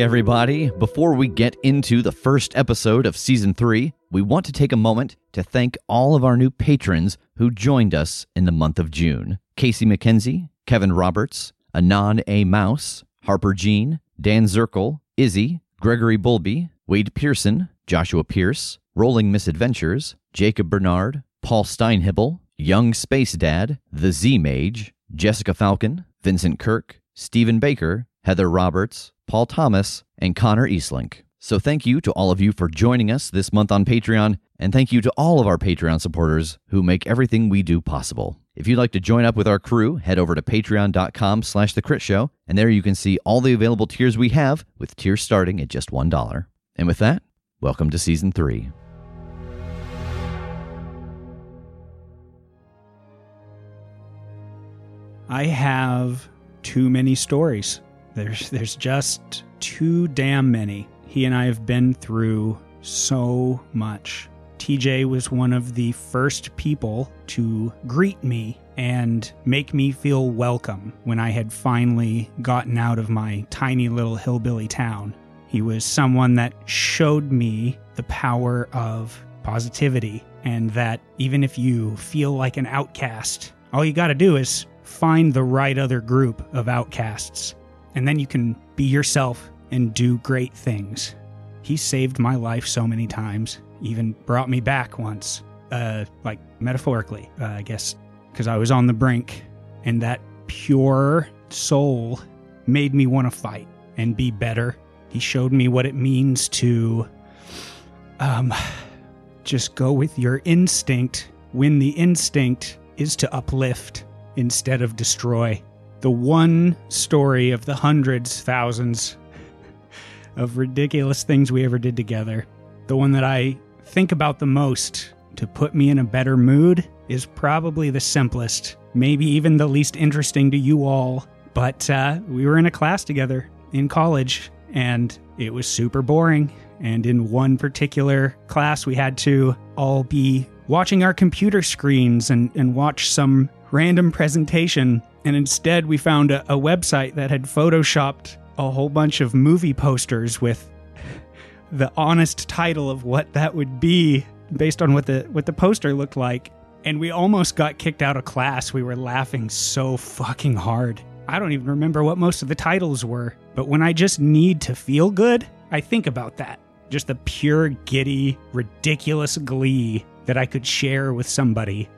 Everybody. Before we get into the first episode of season three, we want to take a moment to thank all of our new patrons who joined us in the month of June Casey McKenzie, Kevin Roberts, Anon A. Mouse, Harper Jean, Dan Zirkle, Izzy, Gregory Bulby, Wade Pearson, Joshua Pierce, Rolling Misadventures, Jacob Bernard, Paul Steinhibel, Young Space Dad, The Z Mage, Jessica Falcon, Vincent Kirk, Stephen Baker, Heather Roberts, Paul Thomas, and Connor Eastlink. So thank you to all of you for joining us this month on Patreon, and thank you to all of our Patreon supporters who make everything we do possible. If you'd like to join up with our crew, head over to patreon.com slash the crit show, and there you can see all the available tiers we have, with tiers starting at just $1. And with that, welcome to season three. I have too many stories. There's there's just too damn many. He and I have been through so much. TJ was one of the first people to greet me and make me feel welcome when I had finally gotten out of my tiny little hillbilly town. He was someone that showed me the power of positivity and that even if you feel like an outcast, all you got to do is find the right other group of outcasts and then you can be yourself and do great things. He saved my life so many times, even brought me back once, uh, like metaphorically, uh, I guess, because I was on the brink, and that pure soul made me want to fight and be better. He showed me what it means to um, just go with your instinct when the instinct is to uplift instead of destroy the one story of the hundreds, thousands of ridiculous things we ever did together. The one that I think about the most to put me in a better mood is probably the simplest, maybe even the least interesting to you all. But uh, we were in a class together in college, and it was super boring. And in one particular class, we had to all be watching our computer screens and, and watch some random presentation and instead, we found a, a website that had photoshopped a whole bunch of movie posters with the honest title of what that would be based on what the what the poster looked like. And we almost got kicked out of class. We were laughing so fucking hard. I don't even remember what most of the titles were, but when I just need to feel good, I think about that. Just the pure, giddy, ridiculous glee that I could share with somebody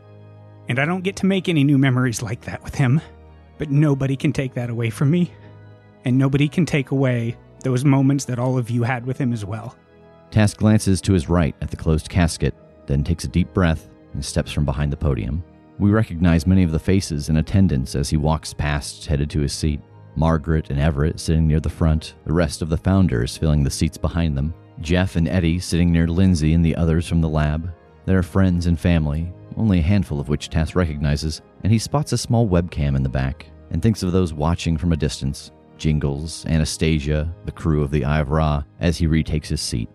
and I don't get to make any new memories like that with him. But nobody can take that away from me. And nobody can take away those moments that all of you had with him as well. Tass glances to his right at the closed casket, then takes a deep breath and steps from behind the podium. We recognize many of the faces in attendance as he walks past, headed to his seat. Margaret and Everett sitting near the front, the rest of the founders filling the seats behind them. Jeff and Eddie sitting near Lindsay and the others from the lab. Their friends and family, only a handful of which Tass recognizes, and he spots a small webcam in the back and thinks of those watching from a distance Jingles, Anastasia, the crew of the Eye of Ra, as he retakes his seat.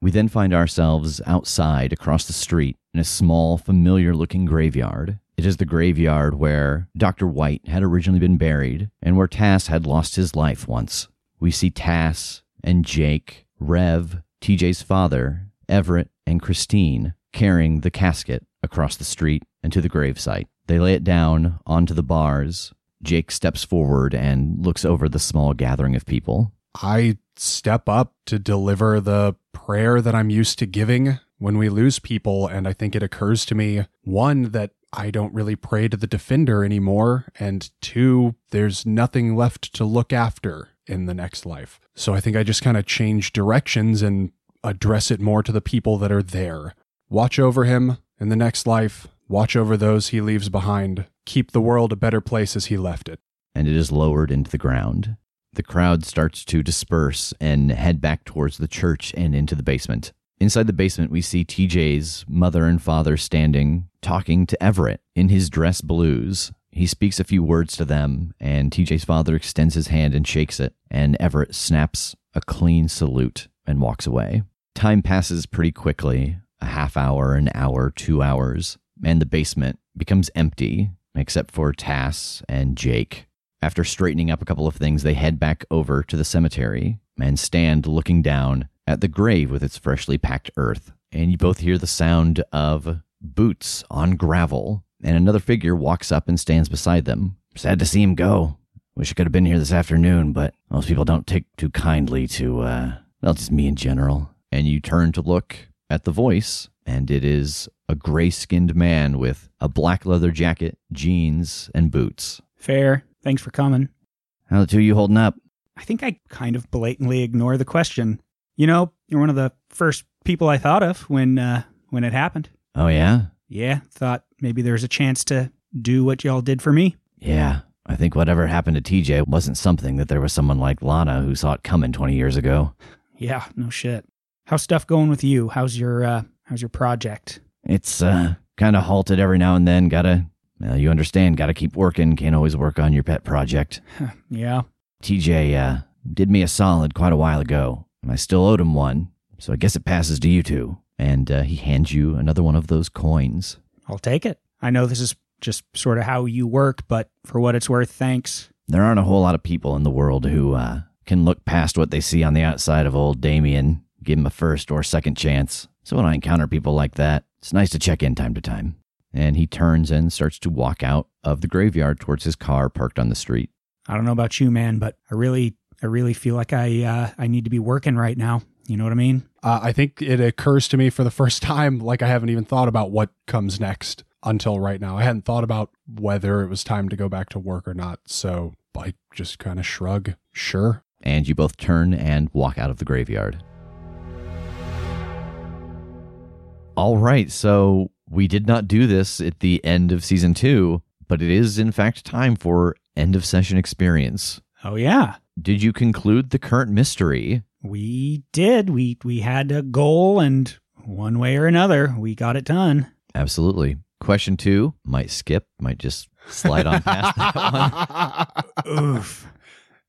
We then find ourselves outside across the street in a small, familiar looking graveyard. It is the graveyard where Dr. White had originally been buried and where Tass had lost his life once. We see Tass and Jake, Rev, TJ's father, Everett, and Christine carrying the casket across the street and to the gravesite. They lay it down onto the bars. Jake steps forward and looks over the small gathering of people. I step up to deliver the prayer that I'm used to giving when we lose people. And I think it occurs to me one, that I don't really pray to the defender anymore. And two, there's nothing left to look after in the next life. So I think I just kind of change directions and address it more to the people that are there. Watch over him in the next life. Watch over those he leaves behind. Keep the world a better place as he left it. And it is lowered into the ground. The crowd starts to disperse and head back towards the church and into the basement. Inside the basement, we see TJ's mother and father standing, talking to Everett in his dress blues. He speaks a few words to them, and TJ's father extends his hand and shakes it, and Everett snaps a clean salute and walks away. Time passes pretty quickly a half hour, an hour, two hours, and the basement becomes empty except for Tass and Jake. After straightening up a couple of things, they head back over to the cemetery and stand looking down at the grave with its freshly packed earth. And you both hear the sound of boots on gravel, and another figure walks up and stands beside them. Sad to see him go. Wish I could have been here this afternoon, but most people don't take too kindly to, uh, well, just me in general. And you turn to look at the voice, and it is a gray skinned man with a black leather jacket, jeans, and boots. Fair. Thanks for coming. How the two you holding up? I think I kind of blatantly ignore the question. You know, you're one of the first people I thought of when uh, when it happened. Oh, yeah? Yeah, thought maybe there's a chance to do what y'all did for me. Yeah. I think whatever happened to TJ wasn't something that there was someone like Lana who saw it coming 20 years ago. Yeah, no shit. How's stuff going with you? How's your uh, how's your project? It's uh, kind of halted every now and then. Gotta, well, you understand, gotta keep working. Can't always work on your pet project. yeah. TJ uh, did me a solid quite a while ago. and I still owed him one, so I guess it passes to you two. And uh, he hands you another one of those coins. I'll take it. I know this is just sort of how you work, but for what it's worth, thanks. There aren't a whole lot of people in the world who uh, can look past what they see on the outside of old Damien, give him a first or second chance. So when I encounter people like that, it's nice to check in time to time. And he turns and starts to walk out of the graveyard towards his car parked on the street. I don't know about you, man, but I really, I really feel like I, uh, I need to be working right now. You know what I mean? Uh, I think it occurs to me for the first time, like I haven't even thought about what comes next until right now. I hadn't thought about whether it was time to go back to work or not. So I just kind of shrug. Sure. And you both turn and walk out of the graveyard. All right, so we did not do this at the end of season two, but it is in fact time for end of session experience. Oh yeah, Did you conclude the current mystery? we did. We we had a goal, and one way or another, we got it done. Absolutely. Question two might skip, might just slide on past that one. Oof.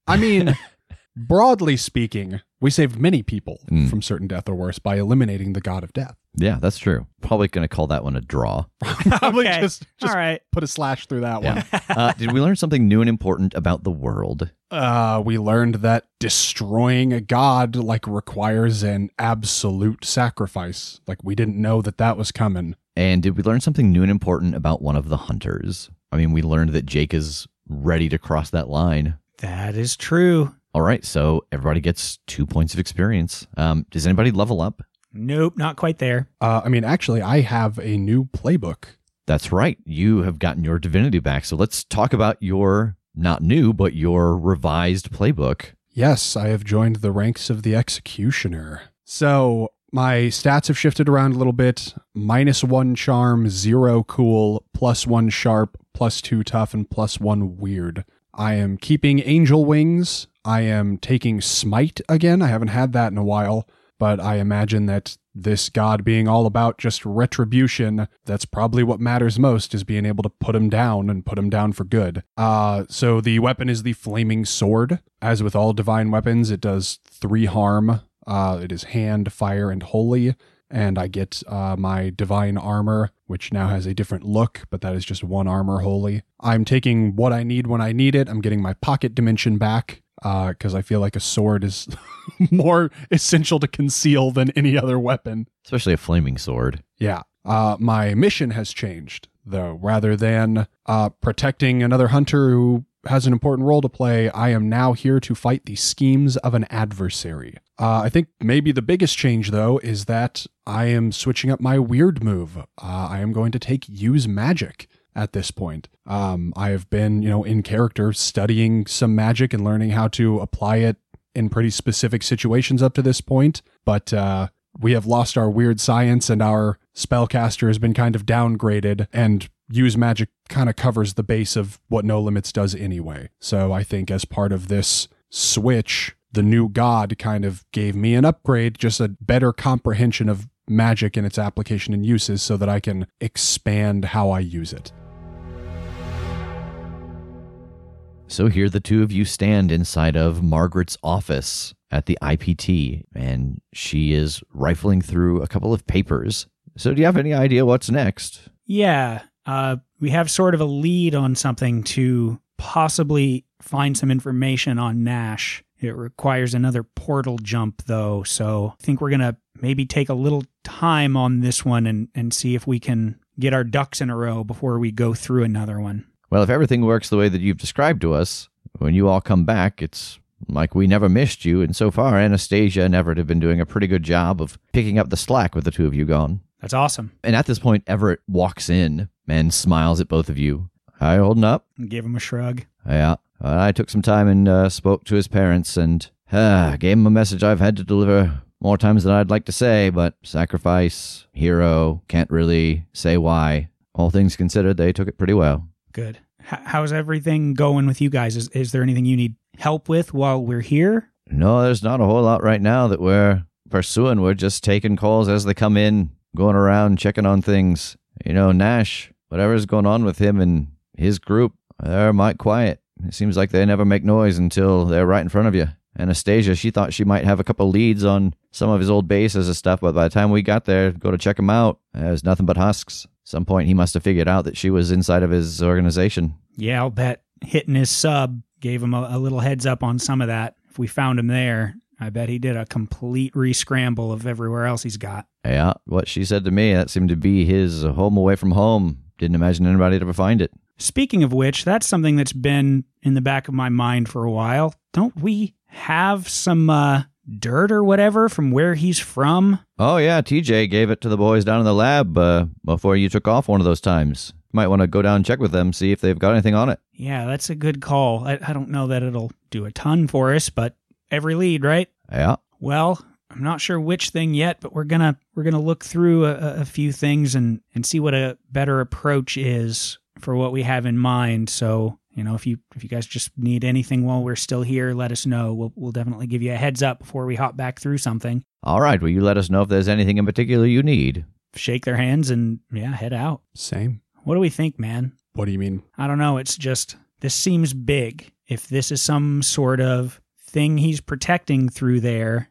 I mean, broadly speaking, we saved many people Mm. from certain death or worse by eliminating the god of death. Yeah, that's true. Probably going to call that one a draw. Probably Okay. just, just All right. put a slash through that one. Uh, did we learn something new and important about the world? Uh, we learned that destroying a god like requires an absolute sacrifice. Like we didn't know that that was coming. And did we learn something new and important about one of the hunters? I mean, we learned that Jake is ready to cross that line. That is true. All right, so everybody gets two points of experience. Um, does anybody level up? Nope, not quite there. Uh, I mean, actually, I have a new playbook. That's right. You have gotten your divinity back. So let's talk about your not new, but your revised playbook. Yes, I have joined the ranks of the executioner. So my stats have shifted around a little bit. Minus one charm, zero cool, plus one sharp, plus two tough, and plus one weird. I am keeping angel wings. I am taking smite again. I haven't had that in a while, but I imagine that this god being all about just retribution, that's probably what matters most is being able to put him down and put him down for good. Uh so the weapon is the flaming sword. As with all divine weapons, it does 3 harm. Uh it is hand, fire and holy and I get uh, my divine armor, which now has a different look, but that is just one armor holy. I'm taking what I need when I need it. I'm getting my pocket dimension back because I feel like a sword is more essential to conceal than any other weapon. Especially a flaming sword. Yeah. Uh, my mission has changed, though. Rather than uh, protecting another hunter who has an important role to play, I am now here to fight the schemes of an adversary. Uh, I think maybe the biggest change, though, is that I am switching up my weird move. Uh, I am going to take use magic at this point. Um, I have been, you know, in character studying some magic and learning how to apply it in pretty specific situations up to this point. But uh, we have lost our weird science and our spellcaster has been kind of downgraded and use magic kind of covers the base of what no limits does anyway so i think as part of this switch the new god kind of gave me an upgrade just a better comprehension of magic and its application and uses so that i can expand how i use it So here the two of you stand inside of Margaret's office at the IPT, and she is rifling through a couple of papers. So do you have any idea what's next? Yeah, uh, we have sort of a lead on something to possibly find some information on Nash. It requires another portal jump, though, so I think we're going to maybe take a little time on this one and, and see if we can get our ducks in a row before we go through another one. Well, if everything works the way that you've described to us, when you all come back, it's like we never missed you, and so far Anastasia and Everett have been doing a pretty good job of picking up the slack with the two of you gone. That's awesome. And at this point, Everett walks in and smiles at both of you. Hi, holding up? Give him a shrug. Yeah. I took some time and uh, spoke to his parents and uh, gave him a message I've had to deliver more times than I'd like to say, but sacrifice, hero, can't really say why. All things considered, they took it pretty well. Good. H- how's everything going with you guys? Is, is there anything you need help with while we're here? No, there's not a whole lot right now that we're pursuing. We're just taking calls as they come in, going around checking on things. You know, Nash, whatever's going on with him and his group, they're might quiet. It seems like they never make noise until they're right in front of you. Anastasia, she thought she might have a couple leads on some of his old bases and stuff, but by the time we got there, go to check him out, there's nothing but husks. Some point he must have figured out that she was inside of his organization. Yeah, I'll bet hitting his sub gave him a, a little heads up on some of that. If we found him there, I bet he did a complete re-scramble of everywhere else he's got. Yeah, what she said to me, that seemed to be his home away from home. Didn't imagine anybody'd ever find it. Speaking of which, that's something that's been in the back of my mind for a while. Don't we have some uh, dirt or whatever from where he's from? Oh, yeah, TJ gave it to the boys down in the lab uh, before you took off one of those times. Might want to go down and check with them, see if they've got anything on it. Yeah, that's a good call. I, I don't know that it'll do a ton for us, but every lead, right? Yeah. Well, I'm not sure which thing yet, but we're gonna we're gonna look through a, a few things and and see what a better approach is for what we have in mind. So you know, if you if you guys just need anything while we're still here, let us know. We'll we'll definitely give you a heads up before we hop back through something. All right, will you let us know if there's anything in particular you need? Shake their hands and yeah, head out. Same. What do we think, man? What do you mean? I don't know. It's just this seems big. If this is some sort of thing he's protecting through there,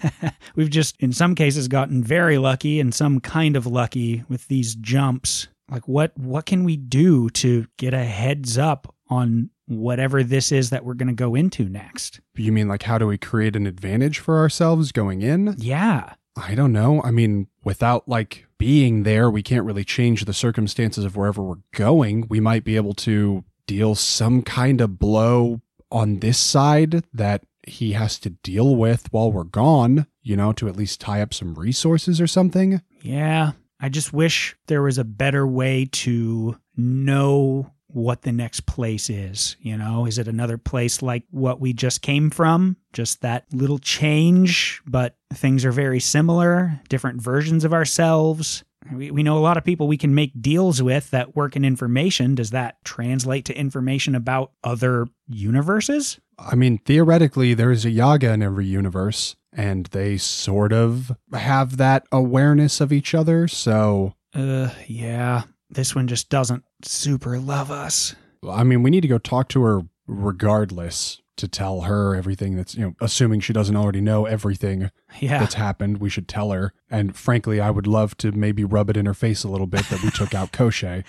we've just in some cases gotten very lucky and some kind of lucky with these jumps. Like what what can we do to get a heads up on whatever this is that we're going to go into next? You mean like how do we create an advantage for ourselves going in? Yeah. I don't know. I mean, without like being there, we can't really change the circumstances of wherever we're going. We might be able to deal some kind of blow on this side that he has to deal with while we're gone, you know, to at least tie up some resources or something. Yeah. I just wish there was a better way to know what the next place is. You know, is it another place like what we just came from? Just that little change, but things are very similar, different versions of ourselves. We, we know a lot of people we can make deals with that work in information. Does that translate to information about other universes? I mean, theoretically, there's a Yaga in every universe, and they sort of have that awareness of each other. So, Uh, yeah. This one just doesn't super love us. I mean, we need to go talk to her regardless to tell her everything that's, you know, assuming she doesn't already know everything Yeah. that's happened, we should tell her. And frankly, I would love to maybe rub it in her face a little bit that we took out Koschei.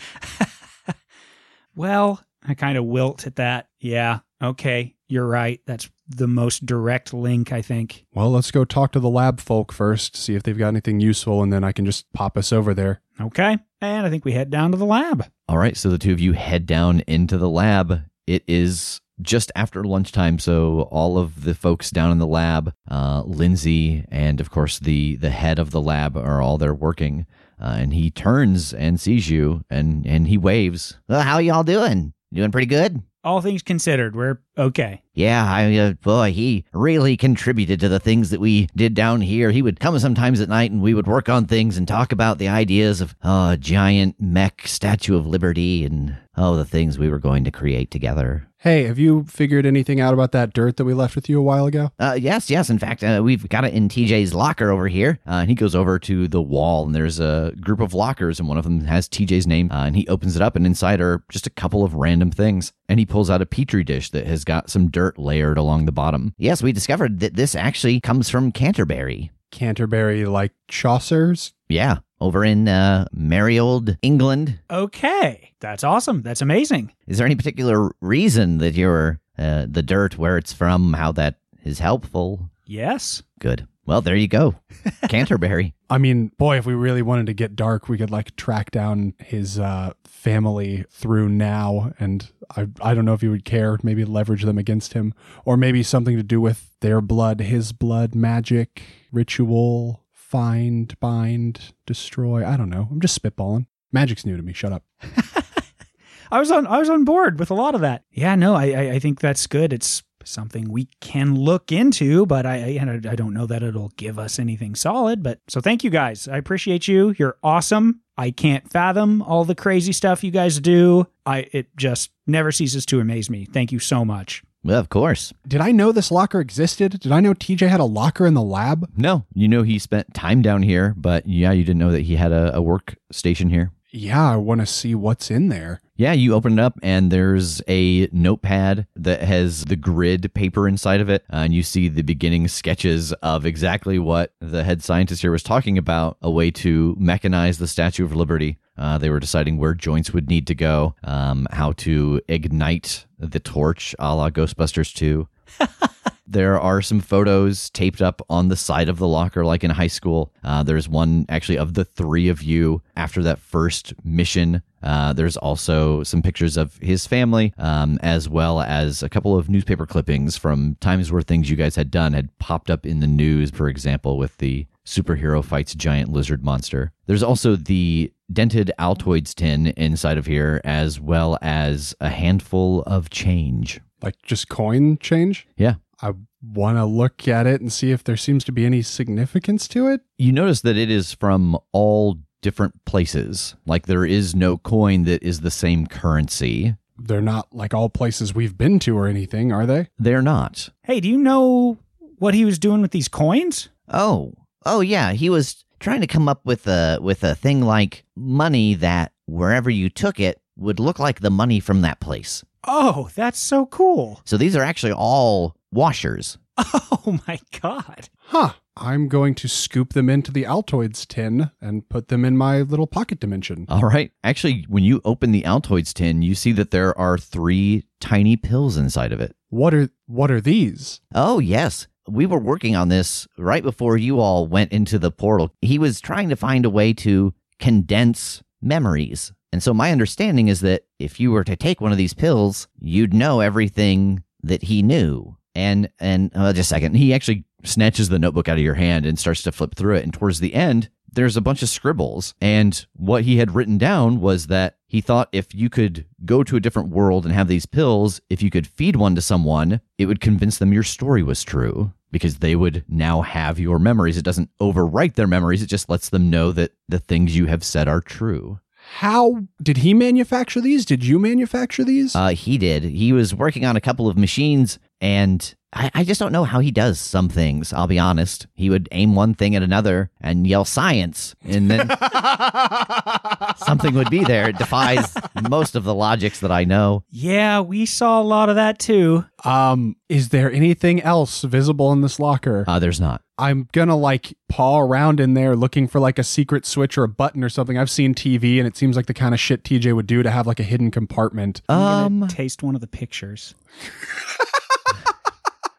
Well, I kind of wilt at that. Yeah. Okay. You're right. That's the most direct link, I think. Well, let's go talk to the lab folk first, see if they've got anything useful, and then I can just pop us over there. Okay. And I think we head down to the lab. All right, so the two of you head down into the lab. It is just after lunchtime, so all of the folks down in the lab, uh, Lindsay, and of course the the head of the lab are all there working. Uh, and he turns and sees you, and and he waves. Well, how y'all doing? Doing pretty good? All things considered, we're okay. Yeah, I, uh, boy, he really contributed to the things that we did down here. He would come sometimes at night and we would work on things and talk about the ideas of a giant mech Statue of Liberty and oh, the things we were going to create together. Hey, have you figured anything out about that dirt that we left with you a while ago? Uh, yes, yes. In fact, uh, we've got it in TJ's locker over here. Uh, and he goes over to the wall, and there's a group of lockers, and one of them has TJ's name. Uh, and he opens it up, and inside are just a couple of random things. And he pulls out a petri dish that has got some dirt layered along the bottom. Yes, we discovered that this actually comes from Canterbury. Canterbury, like Chaucer's? Yeah, over in uh, merry old England. Okay. That's awesome. That's amazing. Is there any particular reason that you're uh, the dirt, where it's from, how that is helpful? Yes. Good. Well, there you go. Canterbury. I mean, boy, if we really wanted to get dark, we could like track down his uh, family through now, and I I don't know if you would care. Maybe leverage them against him, or maybe something to do with their blood, his blood, magic, ritual, find, bind, destroy. I don't know. I'm just spitballing. Magic's new to me. Shut up. I was on I was on board with a lot of that. Yeah, no, I I, I think that's good. It's something we can look into, but I, I I don't know that it'll give us anything solid. But so thank you guys. I appreciate you. You're awesome. I can't fathom all the crazy stuff you guys do. I it just never ceases to amaze me. Thank you so much. Well, of course. Did I know this locker existed? Did I know TJ had a locker in the lab? No, you know he spent time down here, but yeah, you didn't know that he had a, a work station here. Yeah, I want to see what's in there. Yeah, you open it up and there's a notepad that has the grid paper inside of it. Uh, and you see the beginning sketches of exactly what the head scientist here was talking about a way to mechanize the Statue of Liberty. Uh, they were deciding where joints would need to go, um, how to ignite the torch a la Ghostbusters 2. There are some photos taped up on the side of the locker, like in high school. Uh, there's one actually of the three of you after that first mission. Uh, there's also some pictures of his family, um, as well as a couple of newspaper clippings from times where things you guys had done had popped up in the news, for example, with the superhero fights giant lizard monster. There's also the dented Altoids tin inside of here, as well as a handful of change. Like just coin change? Yeah. I want to look at it and see if there seems to be any significance to it. You notice that it is from all different places. Like there is no coin that is the same currency. They're not like all places we've been to or anything, are they? They're not. Hey, do you know what he was doing with these coins? Oh, oh yeah, he was trying to come up with a with a thing like money that wherever you took it would look like the money from that place. Oh, that's so cool. So these are actually all washers. Oh my god. Huh. I'm going to scoop them into the Altoids tin and put them in my little pocket dimension. All right. Actually, when you open the Altoids tin, you see that there are three tiny pills inside of it. What are what are these? Oh, yes. We were working on this right before you all went into the portal. He was trying to find a way to condense memories. And so my understanding is that if you were to take one of these pills, you'd know everything that he knew. And and uh, just a second, He actually snatches the notebook out of your hand and starts to flip through it. And towards the end, there's a bunch of scribbles. And what he had written down was that he thought if you could go to a different world and have these pills, if you could feed one to someone, it would convince them your story was true because they would now have your memories. It doesn't overwrite their memories, it just lets them know that the things you have said are true. How did he manufacture these? Did you manufacture these? uh, he did. He was working on a couple of machines, and I, I just don't know how he does some things. I'll be honest. He would aim one thing at another and yell science, and then something would be there. It defies most of the logics that I know. Yeah, we saw a lot of that too. um, is there anything else visible in this locker? Uh, there's not. I'm gonna like paw around in there looking for like a secret switch or a button or something. I've seen TV and it seems like the kind of shit TJ would do to have like a hidden compartment. I'm Um, taste one of the pictures.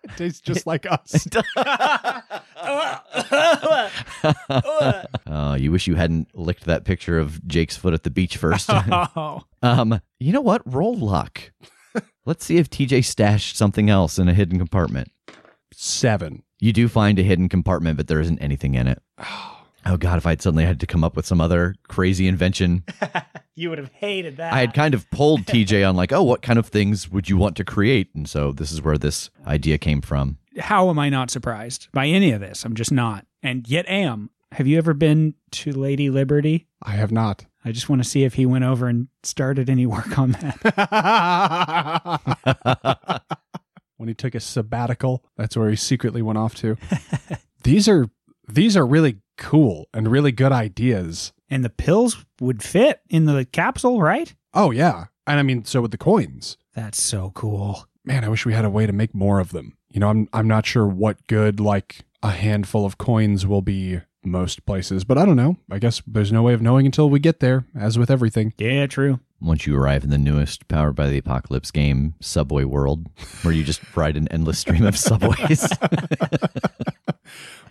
It tastes just like us. Oh, you wish you hadn't licked that picture of Jake's foot at the beach first. Oh, um, you know what? Roll luck. Let's see if TJ stashed something else in a hidden compartment. Seven. You do find a hidden compartment, but there isn't anything in it. Oh god, if I'd suddenly had to come up with some other crazy invention. You would have hated that. I had kind of pulled TJ on like, oh, what kind of things would you want to create? And so this is where this idea came from. How am I not surprised by any of this? I'm just not. And yet am. Have you ever been to Lady Liberty? I have not. I just want to see if he went over and started any work on that. when he took a sabbatical, that's where he secretly went off to. these are these are really cool and really good ideas. And the pills would fit in the capsule, right? Oh yeah. And I mean so with the coins. That's so cool. Man, I wish we had a way to make more of them. You know, I'm I'm not sure what good like a handful of coins will be most places, but I don't know. I guess there's no way of knowing until we get there, as with everything. Yeah, true. Once you arrive in the newest Powered by the Apocalypse game, Subway World, where you just ride an endless stream of subways.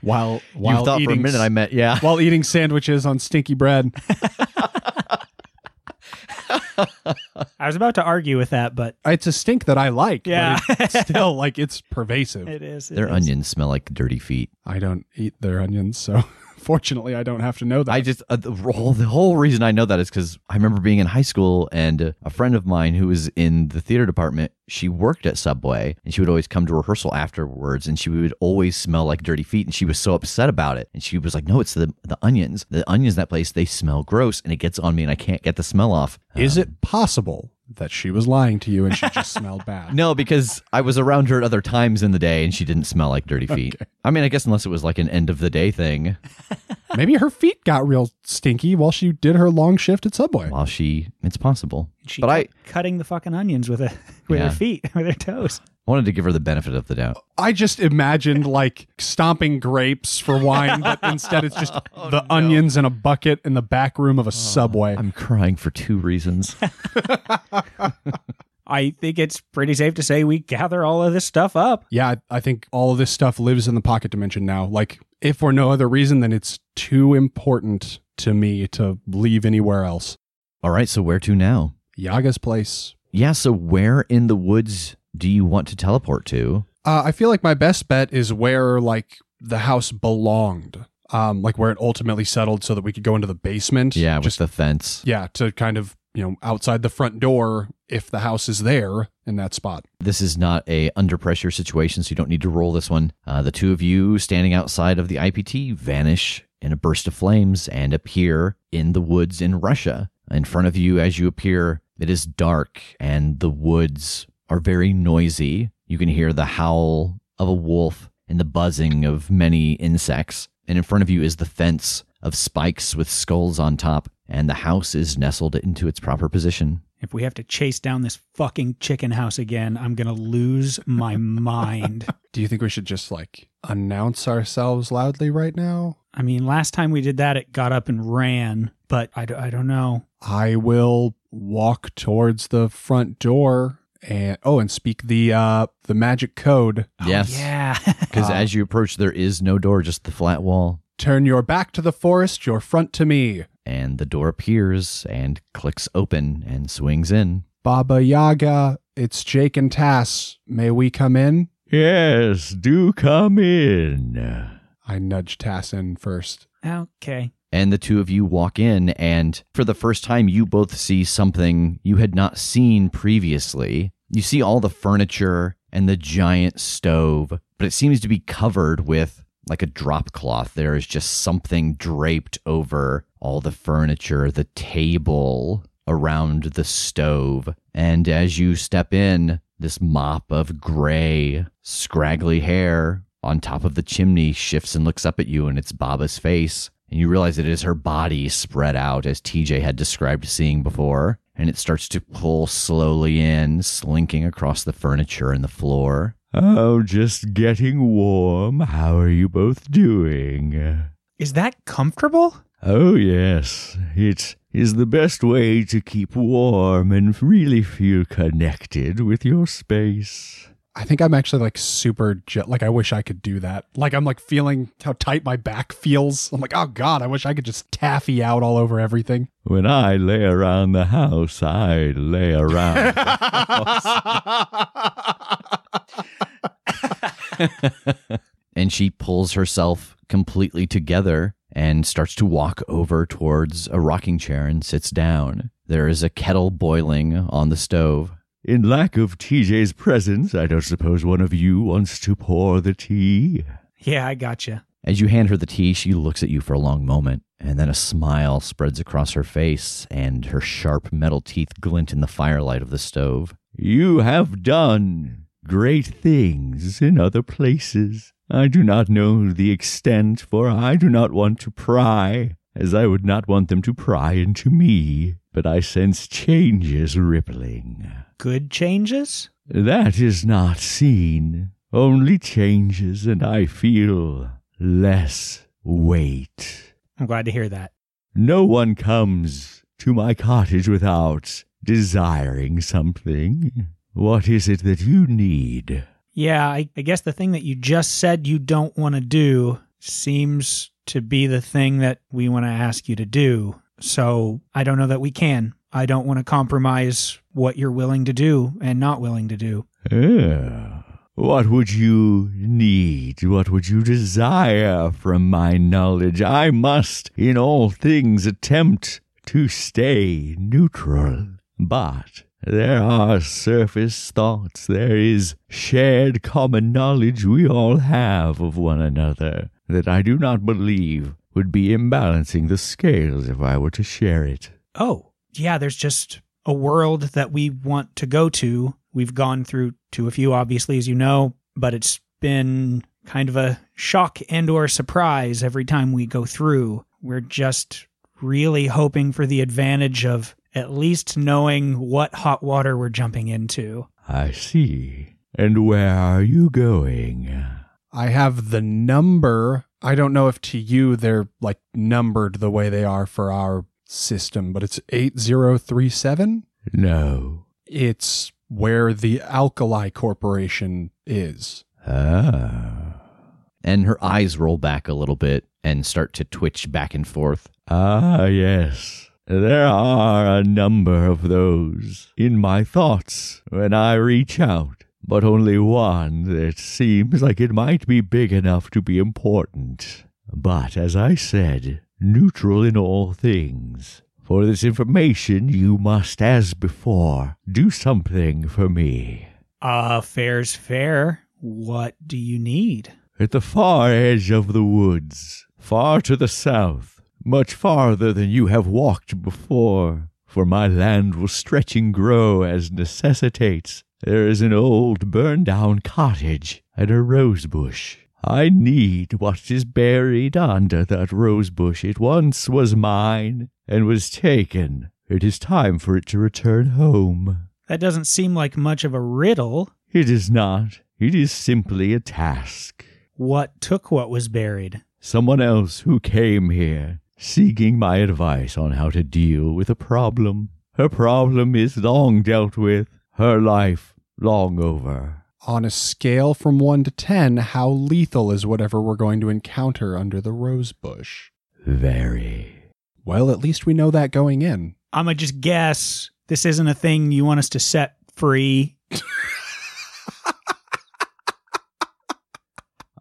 While while you thought eating for a minute I meant, yeah. while eating sandwiches on stinky bread. I was about to argue with that, but It's a stink that I like. Yeah. But it's still like it's pervasive. it is. it Their is. onions smell like dirty feet. I don't eat their onions, so fortunately I don't have to know that. I just uh, the whole the whole reason I know that is because I remember being in high school and uh, a friend of mine who was in the theater department. She worked at Subway and she would always come to rehearsal afterwards and she would always smell like dirty feet and she was so upset about it and she was like, "No, it's the the onions. The onions in that place they smell gross and it gets on me and I can't get the smell off." Is it possible that she was lying to you and she just smelled bad? No, because I was around her at other times in the day and she didn't smell like dirty feet. I mean, I guess unless it was like an end of the day thing Maybe her feet got real stinky while she did her long shift at Subway. while she, it's possible. She but I, cutting the fucking onions with a with Yeah. her feet, with her toes. Wanted to give her the benefit of the doubt. I just imagined like stomping grapes for wine, but instead it's just oh, the onions in a bucket in the back room of a oh, Subway. I'm crying for two reasons. I think it's pretty safe to say we gather all of this stuff up. yeah, I I think all of this stuff lives in the pocket dimension now. Like, if for no other reason, than it's too important to me to leave anywhere else. All right, so where to now? Yaga's place. Yeah, so where in the woods do you want to teleport to? Uh, I feel like my best bet is where like the house belonged, um, like where it ultimately settled, so that we could go into the basement. Yeah, with just the fence. yeah, to kind of you know outside the front door if the house is there in that spot. This is not a under pressure situation, so you don't need to roll this one. Uh, the two of you standing outside of the IPT vanish in a burst of flames and appear in the woods in Russia. In front of you, as you appear, it is dark and the woods are very noisy. You can hear the howl of a wolf and the buzzing of many insects. And in front of you is the fence of spikes with skulls on top, and the house is nestled into its proper position. If we have to chase down this fucking chicken house again, I'm gonna lose my mind. Do you think we should just like announce ourselves loudly right now? I mean, last time we did that, it got up and ran, but I, d- I don't know. I will walk towards the front door and oh, and speak the uh the magic code. yes. Oh, Yeah. Because as you approach, there is no door, just the flat wall. Turn your back to the forest, your front to me. And the door appears and clicks open and swings in. Baba Yaga, it's Jake and Tass. May we come in? Yes, do come in. I nudge Tass in first. okay. And the two of you walk in, and for the first time, you both see something you had not seen previously. You see all the furniture and the giant stove, but it seems to be covered with like a drop cloth. There is just something draped over all the furniture, the table around the stove. And as you step in, this mop of gray, scraggly hair on top of the chimney shifts and looks up at you, and it's Baba's face. And you realize it is her body spread out as TJ had described seeing before. And it starts to pull slowly in, slinking across the furniture and the floor. Oh, just getting warm. How are you both doing? Is that comfortable? Oh, yes. It is the best way to keep warm and really feel connected with your space. I think I'm actually like super je- like I wish I could do that. Like I'm like feeling how tight my back feels. I'm like, oh god, I wish I could just taffy out all over everything. When I lay around the house, I lay around. and she pulls herself completely together and starts to walk over towards a rocking chair and sits down. There is a kettle boiling on the stove. In lack of TJ's presence, I don't suppose one of you wants to pour the tea. Yeah, I gotcha. As you hand her the tea, she looks at you for a long moment, and then a smile spreads across her face, and her sharp metal teeth glint in the firelight of the stove. You have done great things in other places. I do not know the extent, for I do not want to pry, as I would not want them to pry into me, but I sense changes rippling. Good changes? That is not seen, only changes, and I feel less weight. I'm glad to hear that. No one comes to my cottage without desiring something. What is it that you need? Yeah, I, I guess the thing that you just said you don't want to do seems to be the thing that we want to ask you to do. So I don't know that we can. I don't want to compromise what you're willing to do and not willing to do. Ah, what would you need? What would you desire from my knowledge? I must, in all things, attempt to stay neutral. But there are surface thoughts. There is shared common knowledge we all have of one another that I do not believe would be imbalancing the scales if I were to share it. Oh, yeah, there's just a world that we want to go to. We've gone through to a few, obviously, as you know, but it's been kind of a shock and or surprise every time we go through. We're just really hoping for the advantage of at least knowing what hot water we're jumping into. I see. And where are you going? I have the number. I don't know if to you they're like numbered the way they are for our system, but it's 8037. No. It's where the Alkali Corporation is. Ah. And her eyes roll back a little bit and start to twitch back and forth. Ah, yes. There are a number of those in my thoughts when I reach out, but only one that seems like it might be big enough to be important. But as I said, neutral in all things. For this information, you must, as before, do something for me. Uh, fair's fair. What do you need? At the far edge of the woods, far to the south, much farther than you have walked before, for my land will stretch and grow as necessitates. There is an old burned down cottage and a rose bush. I need what is buried under that rose bush. It once was mine and was taken. It is time for it to return home. That doesn't seem like much of a riddle. It is not. It is simply a task. What took what was buried? Someone else who came here, seeking my advice on how to deal with a problem. Her problem is long dealt with, her life long over. On a scale from 1 to 10, how lethal is whatever we're going to encounter under the rose bush? Very. Well, at least we know that going in. I'm gonna just guess this isn't a thing you want us to set free.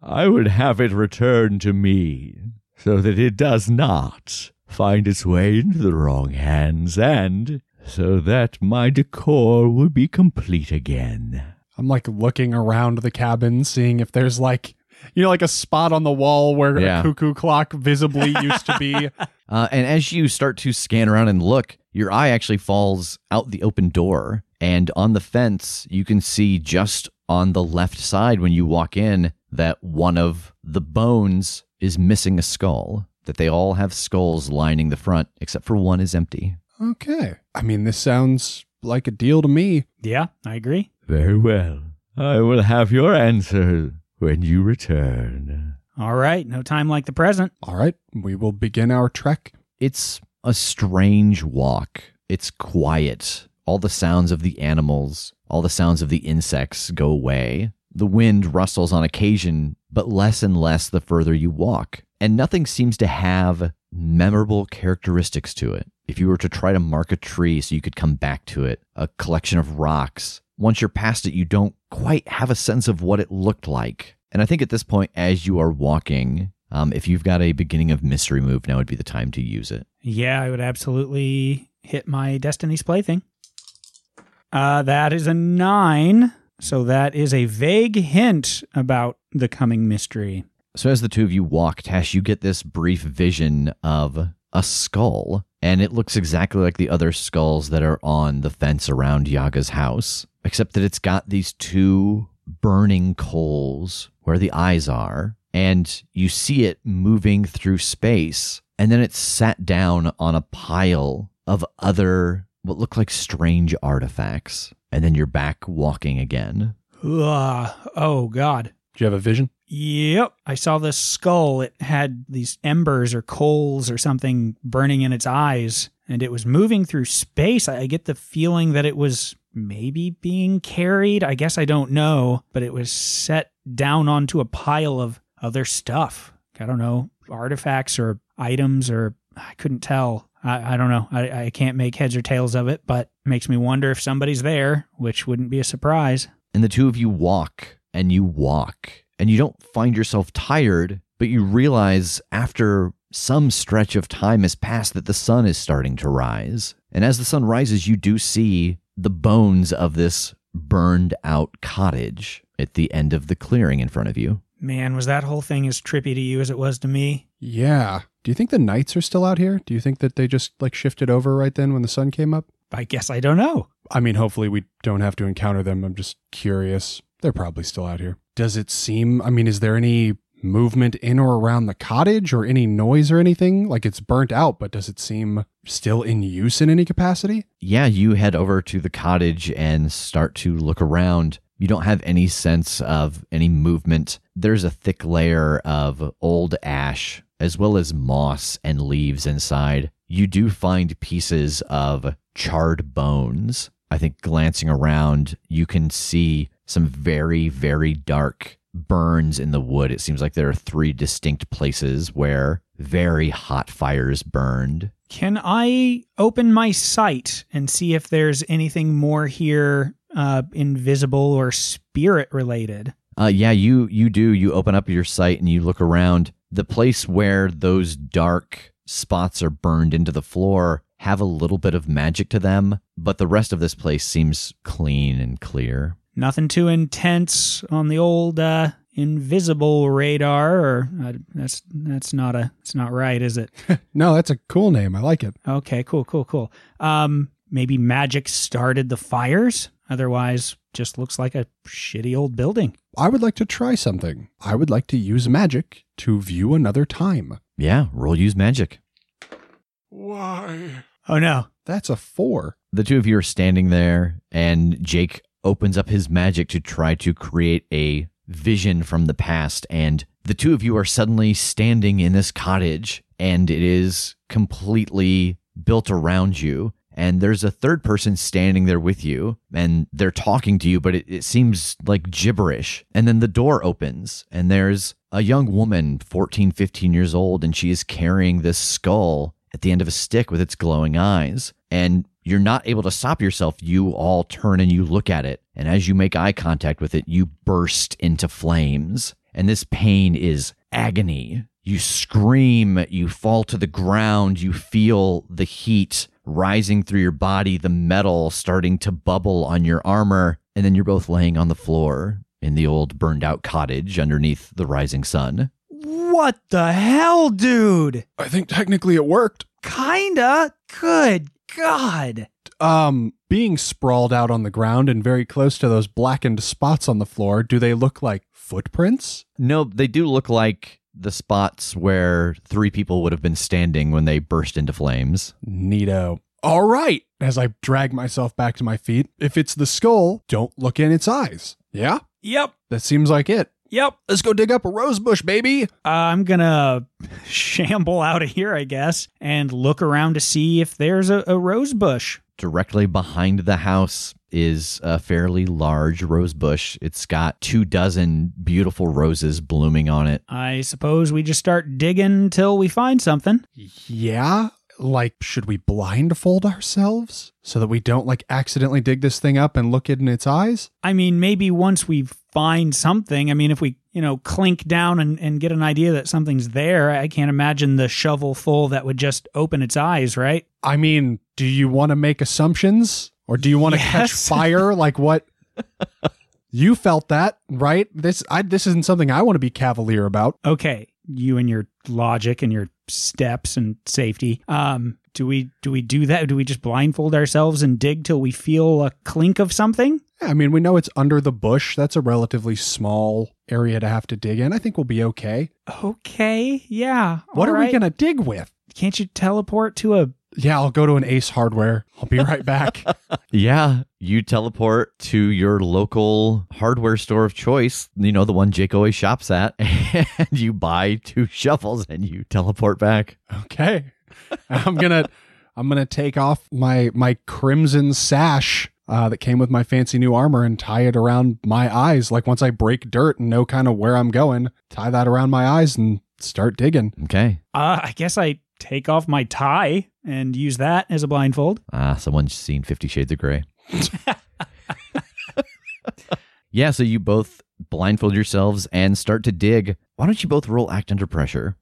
I would have it returned to me so that it does not find its way into the wrong hands and so that my decor will be complete again. I'm like looking around the cabin, seeing if there's like, you know, like a spot on the wall where Yeah. a cuckoo clock visibly used to be. Uh, and as you start to scan around and look, your eye actually falls out the open door. And on the fence, you can see just on the left side when you walk in that one of the bones is missing a skull. That they all have skulls lining the front, except for one is empty. Okay. I mean, this sounds like a deal to me. Yeah, I agree. Very well. I will have your answer when you return. All right, no time like the present. All right, we will begin our trek. It's a strange walk. It's quiet. All the sounds of the animals All the sounds of the insects go away. The wind rustles on occasion, but less and less the further you walk. And nothing seems to have memorable characteristics to it. If you were to try to mark a tree so you could come back to it, a collection of rocks, once you're past it, you don't quite have a sense of what it looked like. And I think at this point, as you are walking, um, if you've got a beginning of mystery move, now would be the time to use it. Yeah, I would absolutely hit my Destiny's Plaything. Uh, that is a nine. So that is a vague hint about the coming mystery. So as the two of you walk, Tass, you get this brief vision of a skull, and it looks exactly like the other skulls that are on the fence around Yaga's house, except that it's got these two burning coals where the eyes are, and you see it moving through space, and then it's sat down on a pile of other what look like strange artifacts, and then you're back walking again. Ugh. Oh, God. Do you have a vision? Yep. I saw this skull. It had these embers or coals or something burning in its eyes, and it was moving through space. I get the feeling that it was maybe being carried. I guess I don't know, but it was set down onto a pile of other stuff. I don't know, artifacts or items, or I couldn't tell. I, I don't know. I, I can't make heads or tails of it, but it makes me wonder if somebody's there, which wouldn't be a surprise. And the two of you walk and you walk and you don't find yourself tired, but you realize after some stretch of time has passed that the sun is starting to rise. And as the sun rises, you do see the bones of this burned out cottage at the end of the clearing in front of you. Man, was that whole thing as trippy to you as it was to me? Yeah. Do you think the knights are still out here? Do you think that they just like shifted over right then when the sun came up? I guess I don't know. I mean, hopefully we don't have to encounter them. I'm just curious. They're probably still out here. Does it seem, I mean, is there any movement in or around the cottage or any noise or anything? Like it's burnt out, but does it seem still in use in any capacity? Yeah, you head over to the cottage and start to look around. You don't have any sense of any movement. There's a thick layer of old ash as well as moss and leaves inside. You do find pieces of charred bones. I think glancing around, you can see some very, very dark burns in the wood. It seems like there are three distinct places where very hot fires burned. Can I open my sight and see if there's anything more here, uh, invisible or spirit related? Uh, yeah, you you do. You open up your sight and you look around. The place where those dark spots are burned into the floor have a little bit of magic to them, but the rest of this place seems clean and clear. Nothing too intense on the old uh, invisible radar, or uh, that's that's not a it's not right, is it? no, that's a cool name. I like it. Okay, cool, cool, cool. Um, maybe magic started the fires. Otherwise, just looks like a shitty old building. I would like to try something. I would like to use magic to view another time. Yeah, roll use magic. Why? Oh no. That's a four. The two of you are standing there, and Jake opens up his magic to try to create a vision from the past. And the two of you are suddenly standing in this cottage, and it is completely built around you. And there's a third person standing there with you, and they're talking to you, but it, it seems like gibberish. And then the door opens, and there's a young woman, 14, 15 years old, and she is carrying this skull at the end of a stick with its glowing eyes. And you're not able to stop yourself. You all turn and you look at it. And as you make eye contact with it, you burst into flames. And this pain is agony. You scream, you fall to the ground, you feel the heat rising through your body, the metal starting to bubble on your armor. And then you're both laying on the floor in the old burned out cottage underneath the rising sun. What the hell, dude? I think technically it worked. Kinda. Good God. Um, being sprawled out on the ground and very close to those blackened spots on the floor, do they look like footprints? No, they do look like the spots where three people would have been standing when they burst into flames. Neato. All right. As I drag myself back to my feet, if it's the skull, don't look in its eyes. Yeah? Yep. That seems like it. Yep. Let's go dig up a rose bush, baby. Uh, I'm gonna shamble out of here, I guess, and look around to see if there's a, a rose bush. Directly behind the house is a fairly large rose bush. It's got two dozen beautiful roses blooming on it. I suppose we just start digging till we find something. Yeah. Like, should we blindfold ourselves so that we don't like accidentally dig this thing up and look it in its eyes? I mean, maybe once we find something, I mean, if we, you know, clink down and, and get an idea that something's there, I can't imagine the shovel full that would just open its eyes, right? I mean, do you want to make assumptions or do you want to catch fire? like what? you felt that, right? This I this isn't something I want to be cavalier about. Okay, you and your logic and your steps and safety. Um, do we do we do that? Do we just blindfold ourselves and dig till we feel a clink of something? I mean, we know it's under the bush. That's a relatively small area to have to dig in. I think we'll be okay. Okay, yeah. What are we going to dig with? Can't you teleport to a? Yeah, I'll go to an Ace Hardware. I'll be right back. Yeah, you teleport to your local hardware store of choice, you know, the one Jake always shops at, and you buy two shovels and you teleport back. okay. I'm going to I'm going to take off my my crimson sash uh, that came with my fancy new armor and tie it around my eyes. Like once I break dirt and know kind of where I'm going, tie that around my eyes and start digging. Okay. Uh, I guess I take off my tie and use that as a blindfold. Ah, someone's seen Fifty Shades of Grey. yeah, so you both blindfold yourselves and start to dig. Why don't you both roll act under pressure?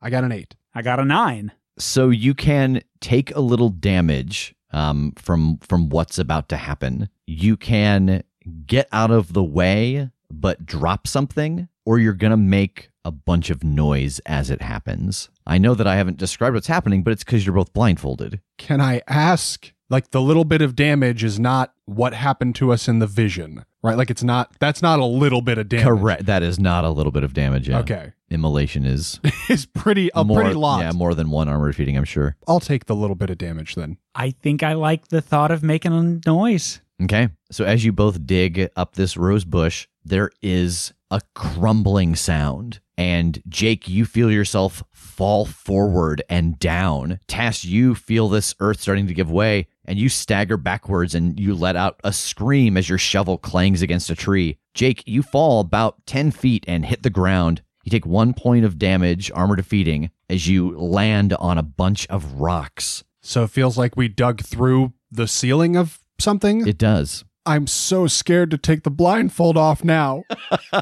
I got an 8. I got a nine. So you can take a little damage um, from from what's about to happen. You can get out of the way, but drop something, or you're gonna make a bunch of noise as it happens. I know that I haven't described what's happening, but it's because you're both blindfolded. Can I ask like the little bit of damage is not what happened to us in the vision, right? Like it's not that's not a little bit of damage. Correct. That is not a little bit of damage. Yeah. Okay. Immolation is It's pretty a more, pretty lot. Yeah, more than one armor feeding, I'm sure. I'll take the little bit of damage then. I think I like the thought of making a noise. Okay. So as you both dig up this rose bush, there is a crumbling sound. And Jake, you feel yourself fall forward and down. Tass, you feel this earth starting to give way, and you stagger backwards and you let out a scream as your shovel clangs against a tree. Jake, you fall about 10 feet and hit the ground. You take one point of damage, armor defeating, as you land on a bunch of rocks. So it feels like we dug through the ceiling of something. It does. I'm so scared to take the blindfold off now.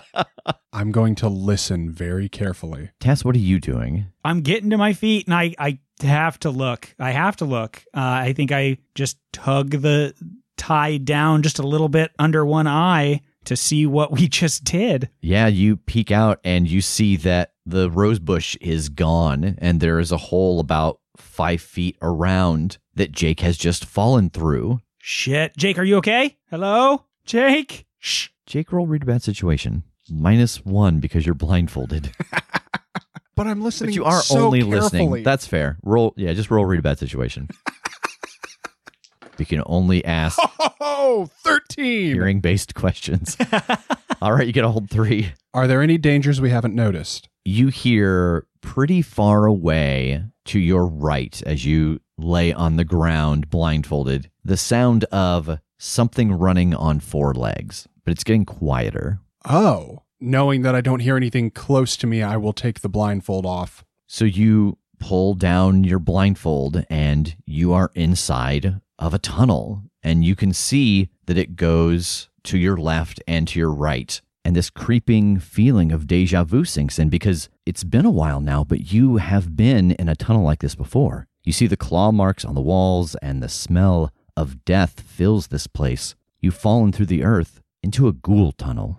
I'm going to listen very carefully. Tass, what are you doing? I'm getting to my feet and I, I have to look. I have to look. Uh, I think I just tug the tie down just a little bit under one eye to see what we just did. Yeah, you peek out and you see that the rose bush is gone, and there is a hole about five feet around that Jake has just fallen through. Shit. Jake, are you okay? Hello? Jake? Shh. Jake, roll read a bad situation. Minus one because you're blindfolded. But I'm listening. But you are so only carefully. listening. That's fair. Roll, yeah, just roll read a bad situation. you can only ask oh, 13. hearing based questions. All right, you get a hold three. Are there any dangers we haven't noticed? you hear pretty far away to your right as you lay on the ground blindfolded the sound of something running on four legs, but it's getting quieter. Oh, knowing that I don't hear anything close to me, I will take the blindfold off. So you pull down your blindfold and you are inside of a tunnel and you can see that it goes to your left and to your right. And this creeping feeling of deja vu sinks in because it's been a while now, but you have been in a tunnel like this before. You see the claw marks on the walls and the smell of death fills this place. You've fallen through the earth into a ghoul tunnel.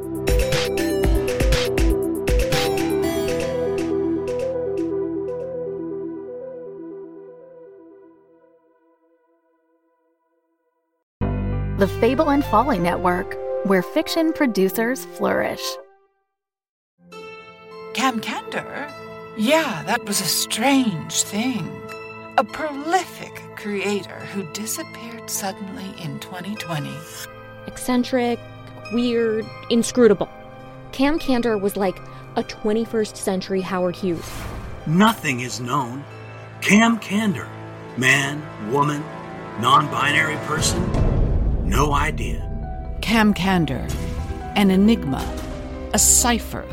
The Fable and Folly Network, where fiction producers flourish. Cam Candor? Yeah, that was a strange thing. A prolific creator who disappeared suddenly in 2020. Eccentric, weird, inscrutable. Cam Candor was like a 21st century Howard Hughes. Nothing is known. Cam Candor, man, woman, non binary person, no idea. Cam Candor, an enigma, a cipher,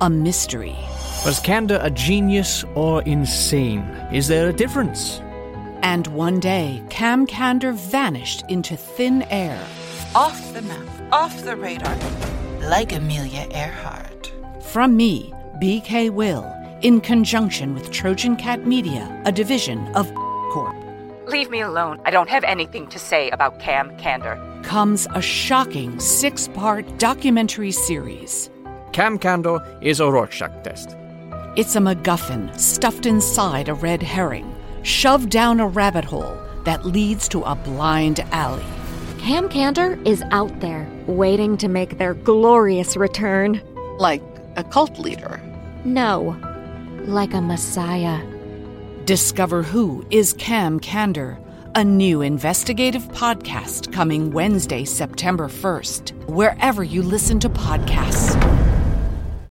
a mystery. Was Candor a genius or insane? Is there a difference? And one day, Cam Candor vanished into thin air. Off the map, off the radar, like Amelia Earhart. From me, BK Will, in conjunction with Trojan Cat Media, a division of Corp. Leave me alone. I don't have anything to say about Cam Candor. Comes a shocking six part documentary series. Cam Candor is a Rorschach test. It's a MacGuffin stuffed inside a red herring, shoved down a rabbit hole that leads to a blind alley. Cam Candor is out there, waiting to make their glorious return. Like a cult leader. No, like a messiah. Discover who is Cam Candor, a new investigative podcast coming Wednesday, September 1st, wherever you listen to podcasts.